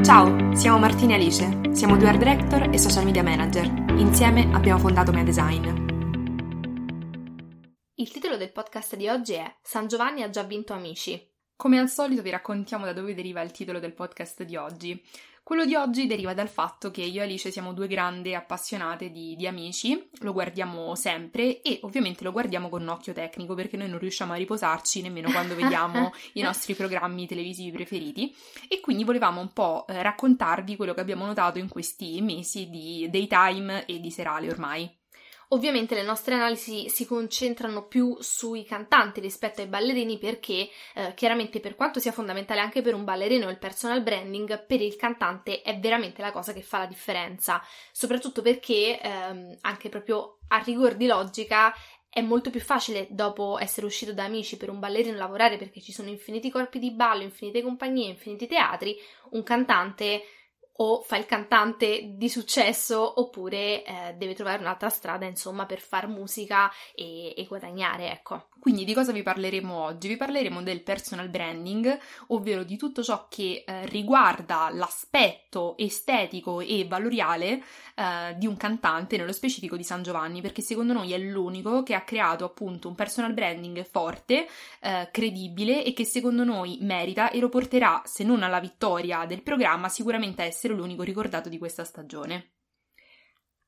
Ciao, siamo Martina e Alice, siamo due art director e social media manager. Insieme abbiamo fondato Mea Design. Il titolo del podcast di oggi è San Giovanni ha già vinto amici. Come al solito vi raccontiamo da dove deriva il titolo del podcast di oggi. Quello di oggi deriva dal fatto che io e Alice siamo due grandi appassionate di, di, amici, lo guardiamo sempre e ovviamente lo guardiamo con un occhio tecnico perché noi non riusciamo a riposarci nemmeno quando vediamo i nostri programmi televisivi preferiti e quindi volevamo un po' eh, raccontarvi quello che abbiamo notato in questi mesi di daytime e di serale ormai. Ovviamente le nostre analisi si concentrano più sui cantanti rispetto ai ballerini perché eh, chiaramente per quanto sia fondamentale anche per un ballerino il personal branding, per il cantante è veramente la cosa che fa la differenza, soprattutto perché ehm, anche proprio a rigor di logica è molto più facile dopo essere uscito da amici per un ballerino lavorare perché ci sono infiniti corpi di ballo, infinite compagnie, infiniti teatri, un cantante o fa il cantante di successo oppure eh, deve trovare un'altra strada insomma per far musica e, e, guadagnare ecco quindi di cosa vi parleremo oggi? Vi parleremo del personal branding ovvero di tutto ciò che eh, riguarda l'aspetto estetico e valoriale eh, di un cantante nello specifico di San Giovanni perché secondo noi è l'unico che ha creato appunto un personal branding forte eh, credibile e che secondo noi merita e lo porterà se non alla vittoria del programma sicuramente a essere essere l'unico ricordato di questa stagione.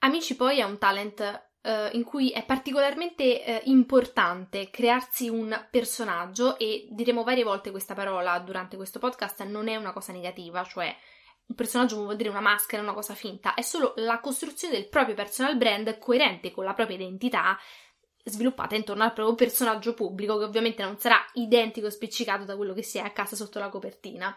Amici poi è un talent Uh, in cui è particolarmente uh, importante crearsi un personaggio e diremo varie volte questa parola durante questo podcast, non è una cosa negativa, cioè un personaggio vuol dire una maschera, una cosa finta, è solo la costruzione del proprio personal brand coerente con la propria identità sviluppata intorno al proprio personaggio pubblico che ovviamente non sarà identico e spiccicato da quello che si è a casa sotto la copertina.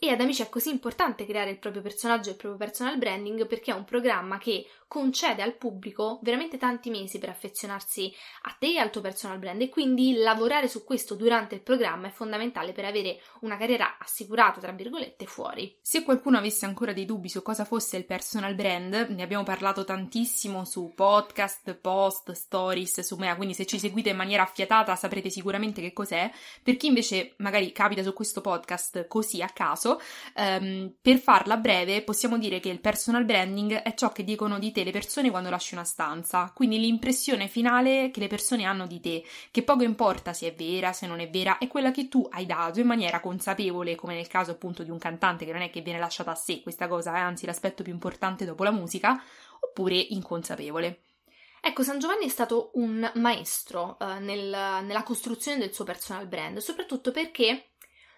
E ad Amici è così importante creare il proprio personaggio e il proprio personal branding perché è un programma che concede al pubblico veramente tanti mesi per affezionarsi a te e al tuo personal brand e quindi lavorare su questo durante il programma è fondamentale per avere una carriera assicurata, tra virgolette, fuori. Se qualcuno avesse ancora dei dubbi su cosa fosse il personal brand, ne abbiamo parlato tantissimo su podcast, post, stories, su Mea, quindi se ci seguite in maniera affiatata saprete sicuramente che cos'è. Per chi invece magari capita su questo podcast così a caso, ehm, per farla breve possiamo dire che il personal branding è ciò che dicono di te le persone quando lasci una stanza, quindi l'impressione finale che le persone hanno di te, che poco importa se è vera, se non è vera, è quella che tu hai dato in maniera consapevole, come nel caso appunto di un cantante che non è che viene lasciata a sé questa cosa, è anzi l'aspetto più importante dopo la musica, oppure inconsapevole. Ecco, San Giovanni è stato un maestro eh, nel, nella costruzione del suo personal brand, soprattutto perché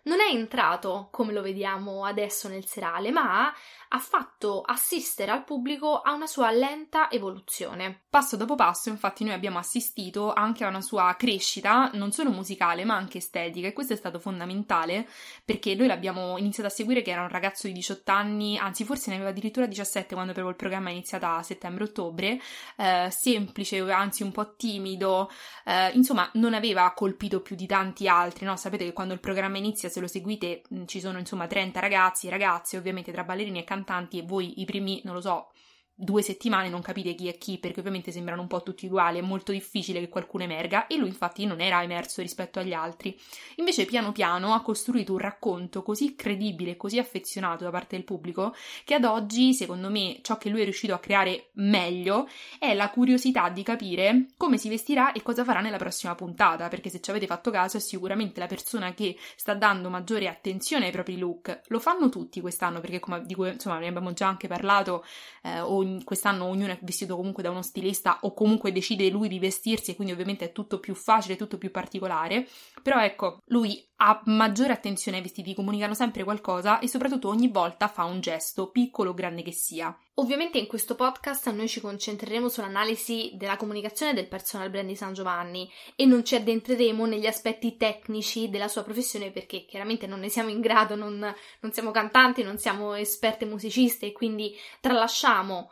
non è entrato come lo vediamo adesso nel serale, ma ha fatto assistere al pubblico a una sua lenta evoluzione. Passo dopo passo, infatti, noi abbiamo assistito anche a una sua crescita, non solo musicale, ma anche estetica, e questo è stato fondamentale perché noi l'abbiamo iniziato a seguire che era un ragazzo di 18 anni, anzi, forse ne aveva addirittura 17 quando proprio il programma è iniziato a settembre-ottobre, eh, semplice, anzi un po' timido, eh, insomma, non aveva colpito più di tanti altri, no? Sapete che quando il programma inizia, se lo seguite, ci sono insomma 30 ragazzi e ragazze, ovviamente tra ballerini e cantanti e voi i primi, non lo so, due settimane non capite chi è chi perché ovviamente sembrano un po' tutti uguali, è molto difficile che qualcuno emerga e lui infatti non era emerso rispetto agli altri. Invece piano piano ha costruito un racconto così credibile, così affezionato da parte del pubblico che ad oggi, secondo me, ciò che lui è riuscito a creare meglio è la curiosità di capire come si vestirà e cosa farà nella prossima puntata, perché se ci avete fatto caso è sicuramente la persona che sta dando maggiore attenzione ai propri look. Lo fanno tutti quest'anno perché come di cui insomma ne abbiamo già anche parlato eh, ogni quest'anno ognuno è vestito comunque da uno stilista o comunque decide lui di vestirsi e quindi ovviamente è tutto più facile, tutto più particolare. Però ecco, lui ha maggiore attenzione ai vestiti, comunicano sempre qualcosa e soprattutto ogni volta fa un gesto, piccolo o grande che sia. Ovviamente in questo podcast noi ci concentreremo sull'analisi della comunicazione del personal brand di San Giovanni e non ci addentreremo negli aspetti tecnici della sua professione perché chiaramente non ne siamo in grado, non, non siamo cantanti, non siamo esperte musiciste e quindi tralasciamo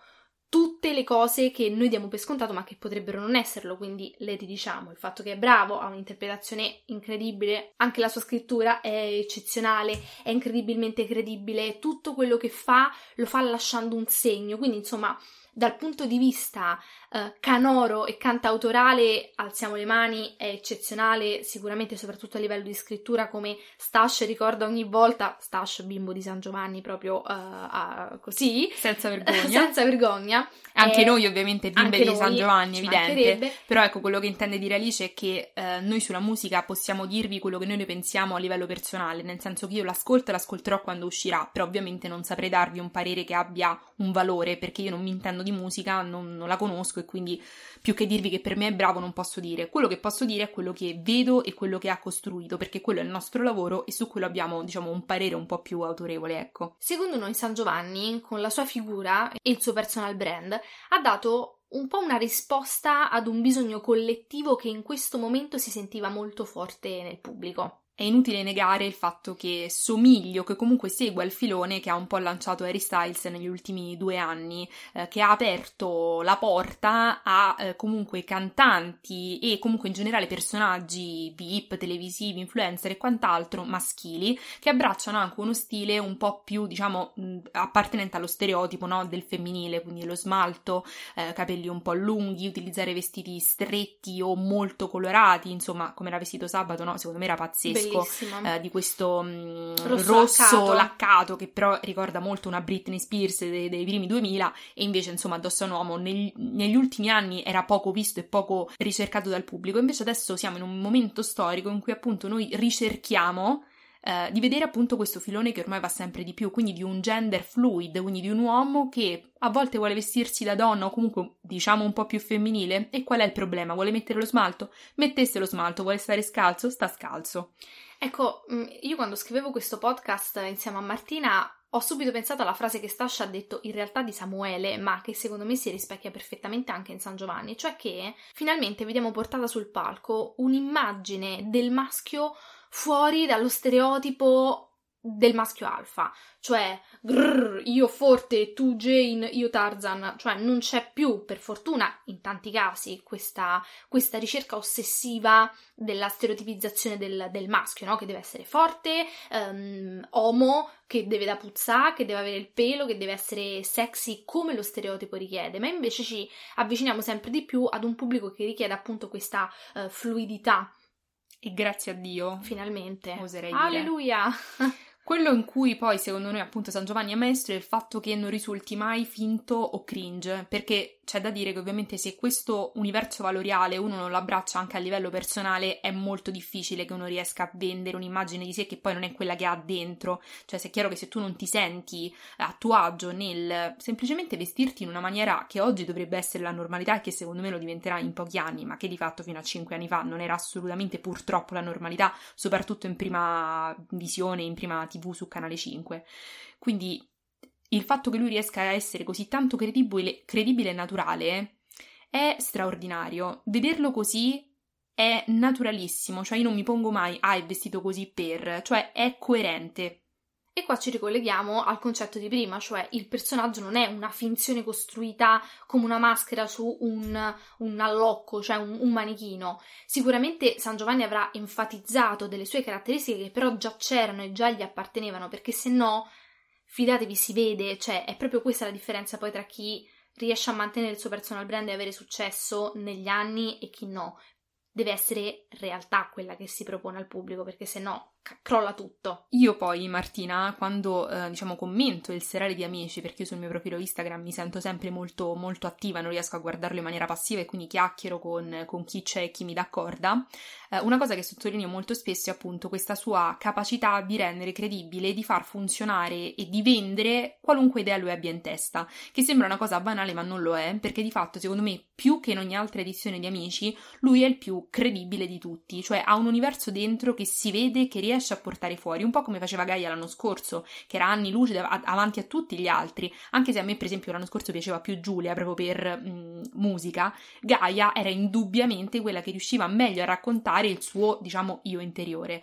tutte le cose che noi diamo per scontato ma che potrebbero non esserlo, quindi le ridiciamo. Il fatto che è bravo, ha un'interpretazione incredibile, anche la sua scrittura è eccezionale, è incredibilmente credibile, tutto quello che fa lo fa lasciando un segno, quindi insomma dal punto di vista eh, canoro e cantautorale alziamo le mani, è eccezionale, sicuramente soprattutto a livello di scrittura come Stash ricorda ogni volta, Stash bimbo di San Giovanni proprio uh, così, senza vergogna. senza vergogna. Anche eh, noi ovviamente bimbe di San Giovanni, evidente, però ecco quello che intende dire Alice è che eh, noi sulla musica possiamo dirvi quello che noi ne pensiamo a livello personale, nel senso che io l'ascolto e l'ascolterò quando uscirà, però ovviamente non saprei darvi un parere che abbia un valore perché io non mi intendo di musica, non, non la conosco e quindi più che dirvi che per me è bravo non posso dire. Quello che posso dire è quello che vedo e quello che ha costruito, perché quello è il nostro lavoro e su quello abbiamo, diciamo, un parere un po' più autorevole, ecco. Secondo noi San Giovanni, con la sua figura e il suo personal brand, ha dato un po' una risposta ad un bisogno collettivo che in questo momento si sentiva molto forte nel pubblico. È inutile negare il fatto che somiglio, che comunque segua il filone che ha un po' lanciato Harry Styles negli ultimi due anni, eh, che ha aperto la porta a eh, comunque cantanti e comunque in generale personaggi VIP, televisivi, influencer e quant'altro maschili, che abbracciano anche uno stile un po' più, diciamo, mh, appartenente allo stereotipo no? del femminile, quindi lo smalto, eh, capelli un po' lunghi, utilizzare vestiti stretti o molto colorati, insomma, come era vestito sabato, no? Secondo me era pazzesco eh, di questo mh, mm, rosso, rosso laccato. laccato. che però ricorda molto una Britney Spears dei, dei primi 2000 e invece insomma addosso a un uomo negli, negli ultimi anni era poco visto e poco ricercato dal pubblico invece adesso siamo in un momento storico in cui appunto noi ricerchiamo eh, di vedere appunto questo filone che ormai va sempre di più, quindi di un gender fluid, quindi di un uomo che a volte vuole vestirsi da donna o comunque diciamo un po' più femminile. E qual è il problema? Vuole mettere lo smalto? Mettesse lo smalto, vuole stare scalzo? Sta scalzo. Ecco, mm, io quando scrivevo questo podcast insieme a Martina ho subito pensato alla frase che Stascia ha detto in realtà di Samuele, ma che secondo me si rispecchia perfettamente anche in San Giovanni, cioè che finalmente vediamo portata sul palco un'immagine del maschio fuori dallo stereotipo del maschio alfa, cioè grrr, io forte, tu Jane, io Tarzan, cioè non c'è più, per fortuna, in tanti casi, questa, questa ricerca ossessiva della stereotipizzazione del, del maschio, no? che deve essere forte, um, che deve da puzzare, che deve avere il pelo, che deve essere sexy come lo stereotipo richiede, ma invece ci avviciniamo sempre di più ad un pubblico che richiede appunto questa uh, fluidità e grazie a Dio. Finalmente. Oserei dire. Alleluia. Quello in cui poi secondo noi appunto San Giovanni è maestro è il fatto che non risulti mai finto o cringe, perché c'è da dire che ovviamente se questo universo valoriale uno non lo abbraccia anche a livello personale è molto difficile che uno riesca a vendere un'immagine di sé che poi non è quella che ha dentro, cioè se è chiaro che se tu non ti senti a tuo agio nel semplicemente vestirti in una maniera che oggi dovrebbe essere la normalità e che secondo me lo diventerà in pochi anni, ma che di fatto fino a cinque anni fa non era assolutamente purtroppo la normalità, soprattutto in prima visione, in prima TV su Canale 5. Quindi il fatto che lui riesca a essere così tanto credibile, credibile e naturale è straordinario. Vederlo così è naturalissimo, cioè io non mi pongo mai, ah, è vestito così per, cioè è coerente. E qua ci ricolleghiamo al concetto di prima, cioè il personaggio non è una finzione costruita come una maschera su un, un allocco, cioè un, un, manichino. Sicuramente San Giovanni avrà enfatizzato delle sue caratteristiche che però già c'erano e già gli appartenevano, perché se no, fidatevi, si vede, cioè è proprio questa la differenza poi tra chi riesce a mantenere il suo personal brand e avere successo negli anni e chi no. Deve essere realtà quella che si propone al pubblico, perché se no crolla tutto. Io poi, Martina, quando eh, diciamo commento il serale di amici, perché io sul mio profilo Instagram mi sento sempre molto, molto attiva, non riesco a guardarlo in maniera passiva e quindi chiacchiero con, con chi c'è e chi mi dà eh, una cosa che sottolineo molto spesso è appunto questa sua capacità di rendere credibile, di far funzionare e di vendere qualunque idea lui abbia in testa, che sembra una cosa banale ma non lo è, perché di fatto secondo me più che in ogni altra edizione di amici, lui è il più credibile di tutti, cioè ha un universo dentro che si vede, che riesce riesce a portare fuori, un po' come faceva Gaia l'anno scorso, che era anni luce dav- avanti a tutti gli altri, anche se a me per esempio l'anno scorso piaceva più Giulia proprio per mh, musica, Gaia era indubbiamente quella che riusciva meglio a raccontare il suo, diciamo, io interiore.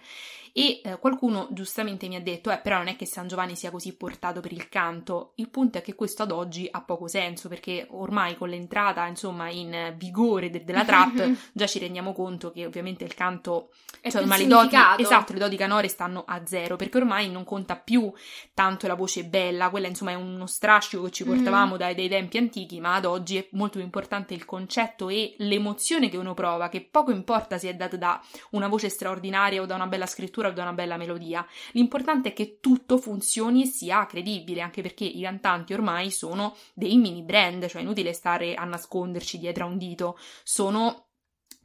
E eh, qualcuno giustamente mi ha detto, eh, però non è che San Giovanni sia così portato per il canto. Il punto è che questo ad oggi ha poco senso, perché ormai con l'entrata, insomma, in vigore de- della trap, già ci rendiamo conto che ovviamente il canto, È cioè, ma le doti, esatto, le doti canore stanno a zero, perché ormai non conta più tanto la voce bella, quella insomma è uno strascico che ci Mhm. portavamo dai, dai tempi antichi, ma ad oggi è molto più importante il concetto e l'emozione che uno prova, che poco importa se è data da una voce straordinaria o da una bella scrittura o da una bella melodia. L'importante è che tutto funzioni e sia credibile, anche perché i cantanti ormai sono dei mini brand, cioè è inutile stare a nasconderci dietro a un dito, sono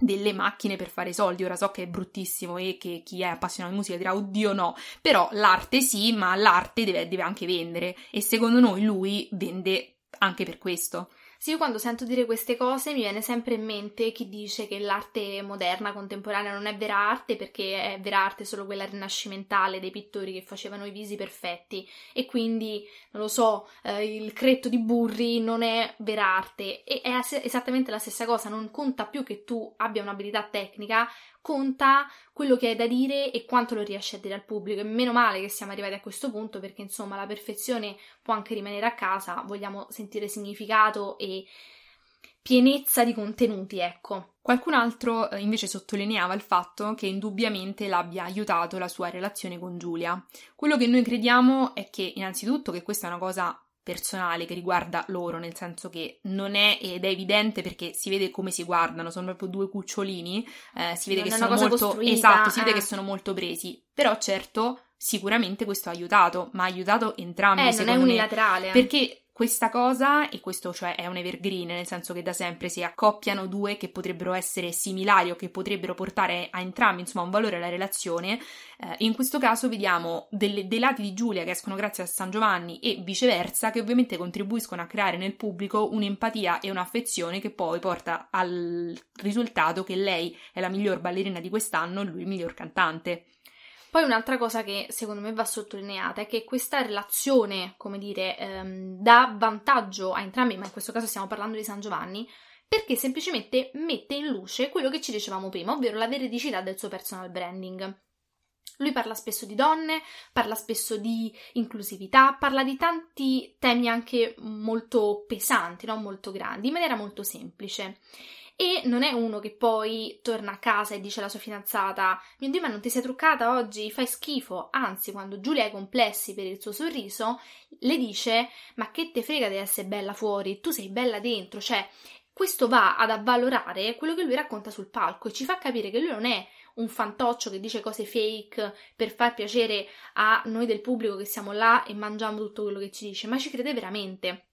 delle macchine per fare soldi. Ora so che è bruttissimo e che chi è appassionato di musica dirà oddio no, però l'arte sì, ma l'arte deve, deve anche vendere e secondo noi lui vende anche per questo. Sì, io quando sento dire queste cose mi viene sempre in mente chi dice che l'arte moderna, contemporanea, non è vera arte perché è vera arte solo quella rinascimentale dei pittori che facevano i visi perfetti. E quindi, non lo so, eh, il cretto di burri non è vera arte. E è as- esattamente la stessa cosa, non conta più che tu abbia un'abilità tecnica, conta quello che hai da dire e quanto lo riesci a dire al pubblico. E meno male che siamo arrivati a questo punto perché insomma la perfezione può anche rimanere a casa, vogliamo sentire significato e pienezza di contenuti, ecco. Qualcun altro eh, invece sottolineava il fatto che indubbiamente l'abbia aiutato la sua relazione con Giulia. Quello che noi crediamo è che innanzitutto che questa è una cosa personale che riguarda loro, nel senso che non è ed è evidente perché si vede come si guardano, sono proprio due cucciolini, eh, si vede Non che sono molto esatto, si vede eh. che sono molto presi. Però certo, sicuramente questo ha aiutato, ma ha aiutato entrambi Eh, non è secondo me. unilaterale. Perché questa cosa, e questo cioè è un evergreen, nel senso che da sempre si accoppiano due che potrebbero essere similari o che potrebbero portare a entrambi insomma un valore alla relazione, eh, in questo caso vediamo delle- dei lati di Giulia che escono grazie a San Giovanni e viceversa, che ovviamente contribuiscono a creare nel pubblico un'empatia e un'affezione che poi porta al risultato che lei è la miglior ballerina di quest'anno e lui il miglior cantante. Poi un'altra cosa che secondo me va sottolineata è che questa relazione, come dire, ehm, dà vantaggio a entrambi, ma in questo caso stiamo parlando di San Giovanni, perché semplicemente mette in luce quello che ci dicevamo prima, ovvero la veridicità del suo personal branding. Lui parla spesso di donne, parla spesso di inclusività, parla di tanti temi anche molto pesanti, no? molto grandi, in maniera molto semplice. E non è uno che poi torna a casa e dice alla sua fidanzata: Mio Dio, ma non ti sei truccata oggi? Fai schifo. Anzi, quando Giulia ha i complessi per il suo sorriso, le dice: Ma che te frega di essere bella fuori? Tu sei bella dentro. Cioè, questo va ad avvalorare quello che lui racconta sul palco e ci fa capire che lui non è un fantoccio che dice cose fake per far piacere a noi del pubblico che siamo là e mangiamo tutto quello che ci dice, ma ci crede veramente.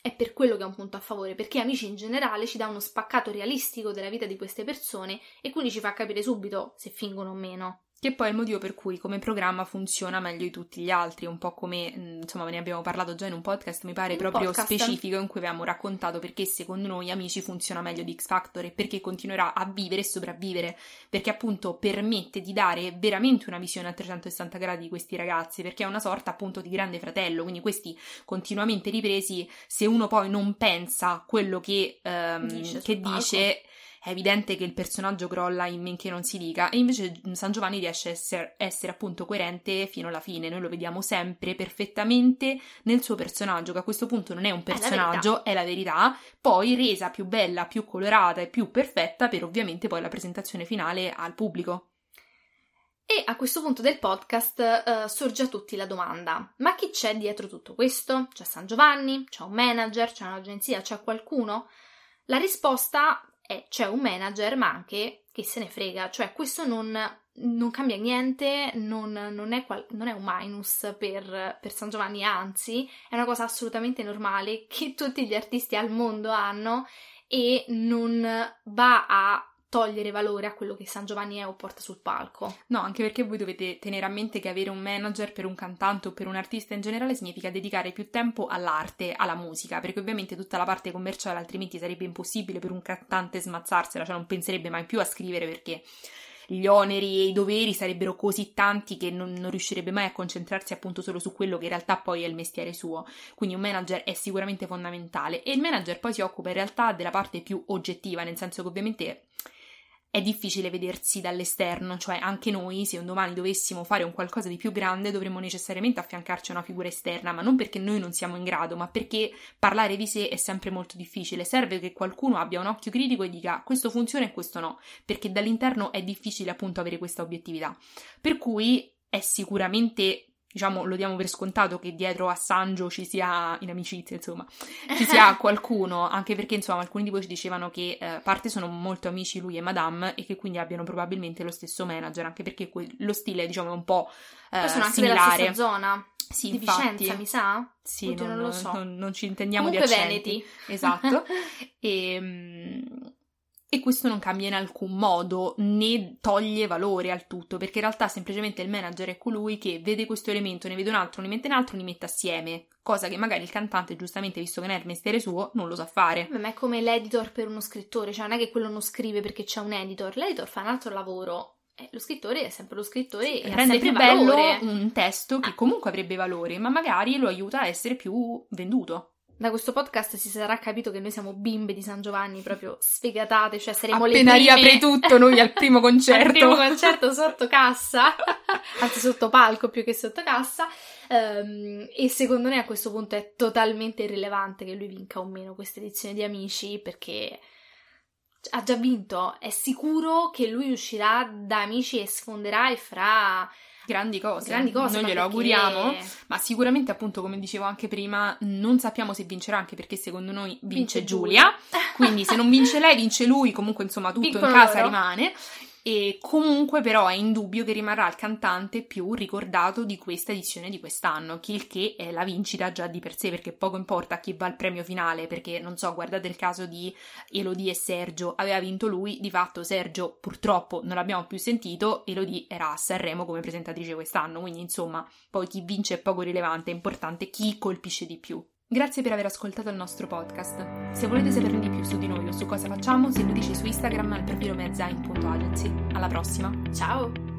È per quello che è un punto a favore, perché Amici in generale ci dà uno spaccato realistico della vita di queste persone e quindi ci fa capire subito se fingono o meno. Che poi è il motivo per cui come programma funziona meglio di tutti gli altri, un po' come, mh, insomma, ne abbiamo parlato già in un podcast, mi pare un proprio podcast. specifico, in cui avevamo raccontato perché secondo noi Amici funziona meglio di X Factor e perché continuerà a vivere e sopravvivere, perché appunto permette di dare veramente una visione a 360 gradi di questi ragazzi, perché è una sorta appunto di grande fratello, quindi questi continuamente ripresi, se uno poi non pensa quello che, ehm, Dice che dice è evidente che il personaggio crolla in men che non si dica e invece San Giovanni riesce a essere, essere appunto coerente fino alla fine, noi lo vediamo sempre perfettamente nel suo personaggio che a questo punto non è un la personaggio, è la verità, poi resa più bella, più colorata e più perfetta per ovviamente poi la presentazione finale al pubblico. E a questo punto del podcast eh, sorge a tutti la domanda: ma chi c'è dietro tutto questo? C'è San Giovanni? C'è un manager? C'è un'agenzia? C'è qualcuno? La risposta è c'è un manager, ma anche che se ne frega, cioè questo non, non cambia niente, non, non è qual- non è un minus per, per San Giovanni, anzi è una cosa assolutamente normale che tutti gli artisti al mondo hanno e non va a togliere valore a quello che San Giovanni è o porta sul palco. No, anche perché voi dovete tenere a mente che avere un manager per un cantante o per un artista in generale significa dedicare più tempo all'arte, alla musica, perché ovviamente tutta la parte commerciale altrimenti sarebbe impossibile per un cantante smazzarsela, cioè non penserebbe mai più a scrivere perché gli oneri e i doveri sarebbero così tanti che non, non riuscirebbe mai a concentrarsi appunto solo su quello che in realtà poi è il mestiere suo. Quindi un manager è sicuramente fondamentale e il manager poi si occupa in realtà della parte più oggettiva, nel senso che ovviamente è difficile vedersi dall'esterno, cioè anche noi, se un domani dovessimo fare un qualcosa di più grande, dovremmo necessariamente affiancarci a una figura esterna, ma non perché noi non siamo in grado, ma perché parlare di sé è sempre molto difficile. Serve che qualcuno abbia un occhio critico e dica questo funziona e questo no, perché dall'interno è difficile appunto avere questa obiettività. Per cui è sicuramente diciamo, lo diamo per scontato che dietro a Sanjo ci sia, in amicizia, insomma, ci sia qualcuno, anche perché, insomma, alcuni di voi ci dicevano che eh, parte sono molto amici lui e Madame e che quindi abbiano probabilmente lo stesso manager, anche perché que- lo stile, diciamo, è un po' eh, Poi sono anche similare. della stessa zona. Sì, di infatti. Vicenza, mi sa? Sì, Oddio, non, non lo so. non- non ci intendiamo Comunque di accenti. Veneti. Esatto. e, mm, e questo non cambia in alcun modo né toglie valore al tutto, perché in realtà semplicemente il manager è colui che vede questo elemento, ne vede un altro, ne mette un altro, li mette assieme, cosa che magari il cantante, giustamente visto che non è il mestiere suo, non lo sa fare. Ma è come l'editor per uno scrittore, cioè non è che quello non scrive perché c'è un editor, l'editor fa un altro lavoro. Eh, lo scrittore è sempre lo scrittore e Rende più bello valore. un testo che comunque avrebbe valore, ma magari lo aiuta a essere più venduto. Da questo podcast si sarà capito che noi siamo bimbe di San Giovanni, proprio sfegatate, cioè saremo le Appena prime riapre tutto, noi al primo al concerto. primo concerto sotto cassa, anzi sotto palco più che sotto cassa. Ehm, e secondo me a questo punto è totalmente irrilevante che lui vinca o meno questa edizione di Amici perché ha già vinto. È sicuro che lui uscirà da Amici e sfonderà e farà grandi cose. grandi cose. Noi glielo perché- auguriamo. Ma sicuramente, appunto, come dicevo anche prima, non sappiamo se vincerà, anche perché secondo noi vince, Vince Giulia. Quindi, se non vince lei, vince lui. Comunque, insomma, tutto Vincono in casa loro. rimane. E comunque, però, è indubbio che rimarrà il cantante più ricordato di questa edizione di quest'anno. Il che è la vincita già di per sé, perché poco importa chi va al premio finale. Perché non so, guardate il caso di Elodie e Sergio. Aveva vinto lui. Di fatto, Sergio purtroppo non l'abbiamo più sentito. Elodie era a Sanremo come presentatrice quest'anno. Quindi, insomma, poi chi vince è poco rilevante, è importante chi colpisce di più. Grazie per aver ascoltato il nostro podcast. Se volete saperne di più su di noi o su cosa facciamo, seguiteci su Instagram al profilo mezzain.agency. Alla prossima! Ciao!